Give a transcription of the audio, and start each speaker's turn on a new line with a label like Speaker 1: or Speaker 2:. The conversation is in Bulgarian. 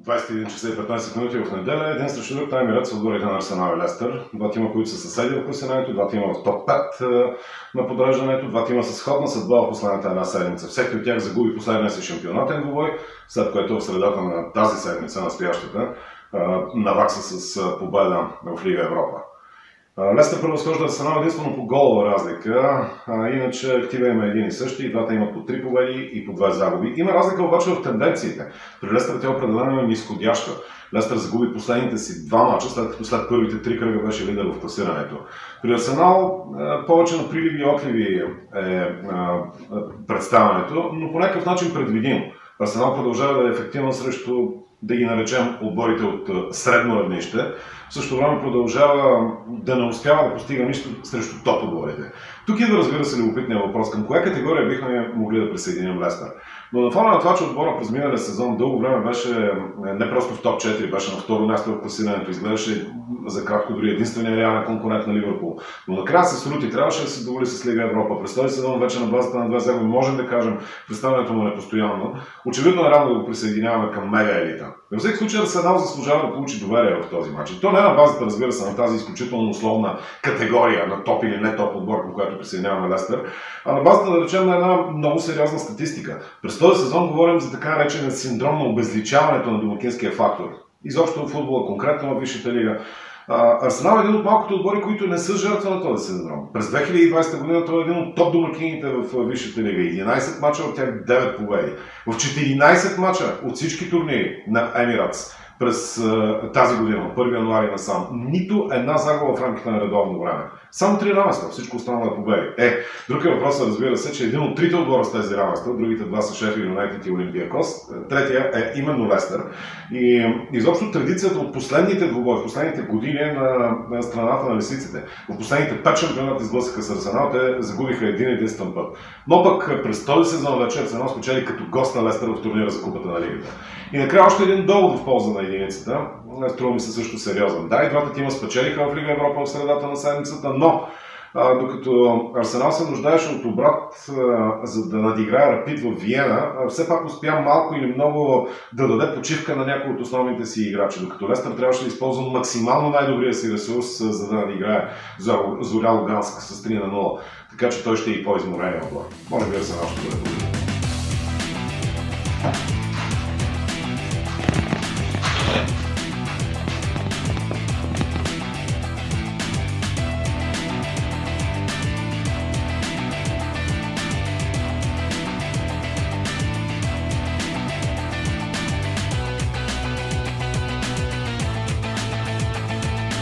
Speaker 1: 21 часа и 15 минути в неделя. Един срещу друг тайм са отборите на Арсенал и Лестър. Два тима, които са съседи в класирането, два тима в топ 5 на подреждането, два тима с сходна съдба в последната една седмица. Всеки от тях загуби последния си шампионатен двубой, след което в средата на тази седмица, настоящата, навакса с победа в Лига Европа. Лестър превъзхожда Арсенал единствено по голова разлика, а, иначе актива има един и същи, и двата имат по три победи и по две загуби. Има разлика обаче в тенденциите. При Лестър тя определено е нисходяща. Лестър загуби последните си два мача, след като след първите три кръга беше лидер в класирането. При Арсенал повече на приливи и отливи е представянето, но по някакъв начин предвидимо. Арсенал продължава да е ефективен срещу да ги наречем отборите от средно равнище, в същото време продължава да не успява да постига нищо срещу топ отборите. Тук идва, разбира се, любопитния въпрос към коя категория бихме могли да присъединим Лестър. Но на фона на това, че отбора през миналия сезон дълго време беше не просто в топ 4, беше на второ място в класирането, изглеждаше за кратко дори единствения реален конкурент на Ливърпул. Но накрая се срути, трябваше да се доволи с Лига Европа. През този сезон вече на базата на две загуби можем да кажем, представянето му е постоянно. Очевидно е рано да го присъединяваме към мега елита. Във всеки случай Арсенал заслужава да получи доверие в този матч. И то не на базата, разбира се, на тази изключително условна категория на топ или не топ отбор, към която присъединяваме Лестър, а на базата, да речем, на една много сериозна статистика. През този сезон говорим за така наречен синдром на обезличаването на домакинския фактор. Изобщо в футбола, конкретно в Висшата лига. Арсенал е един от малкото отбори, които не са жертва на този синдром. През 2020 година той е един от топ домакините в Висшата лига. 11 мача от тях 9 победи. В 14 мача от всички турнири на Емиратс през тази година, от 1 януари насам, нито една загуба в рамките на редовно време. Само три равенства, всичко останало е победи. Е, друг е разбира се, че един от трите отбора с тези равенства, другите два са Шефи Юнайтед и Олимпиакос, третия е именно Лестър. И изобщо традицията от последните двубои, последните години е на, на страната на лисиците. В последните пет шампионата изблъсъка с Арсенал, те загубиха един единствен път. Но пък през този сезон вече Арсенал спечели като гост на Лестър в турнира за Купата на Лигата. И накрая още един довод в полза на единицата. Струва ми се също сериозен. Да, и двата тима спечелиха в Лига Европа в средата на седмицата, но а, докато Арсенал се нуждаеше от обрат, а, за да надиграе Рапид в Виена, а, все пак успя малко или много да даде почивка на някои от основните си играчи, докато Лестър трябваше да използва максимално най-добрия си ресурс, а, за да надиграе Зоря Луганск с 3 на 0. Така че той ще е и по-изморен отбор. Може би Арсенал ще бъде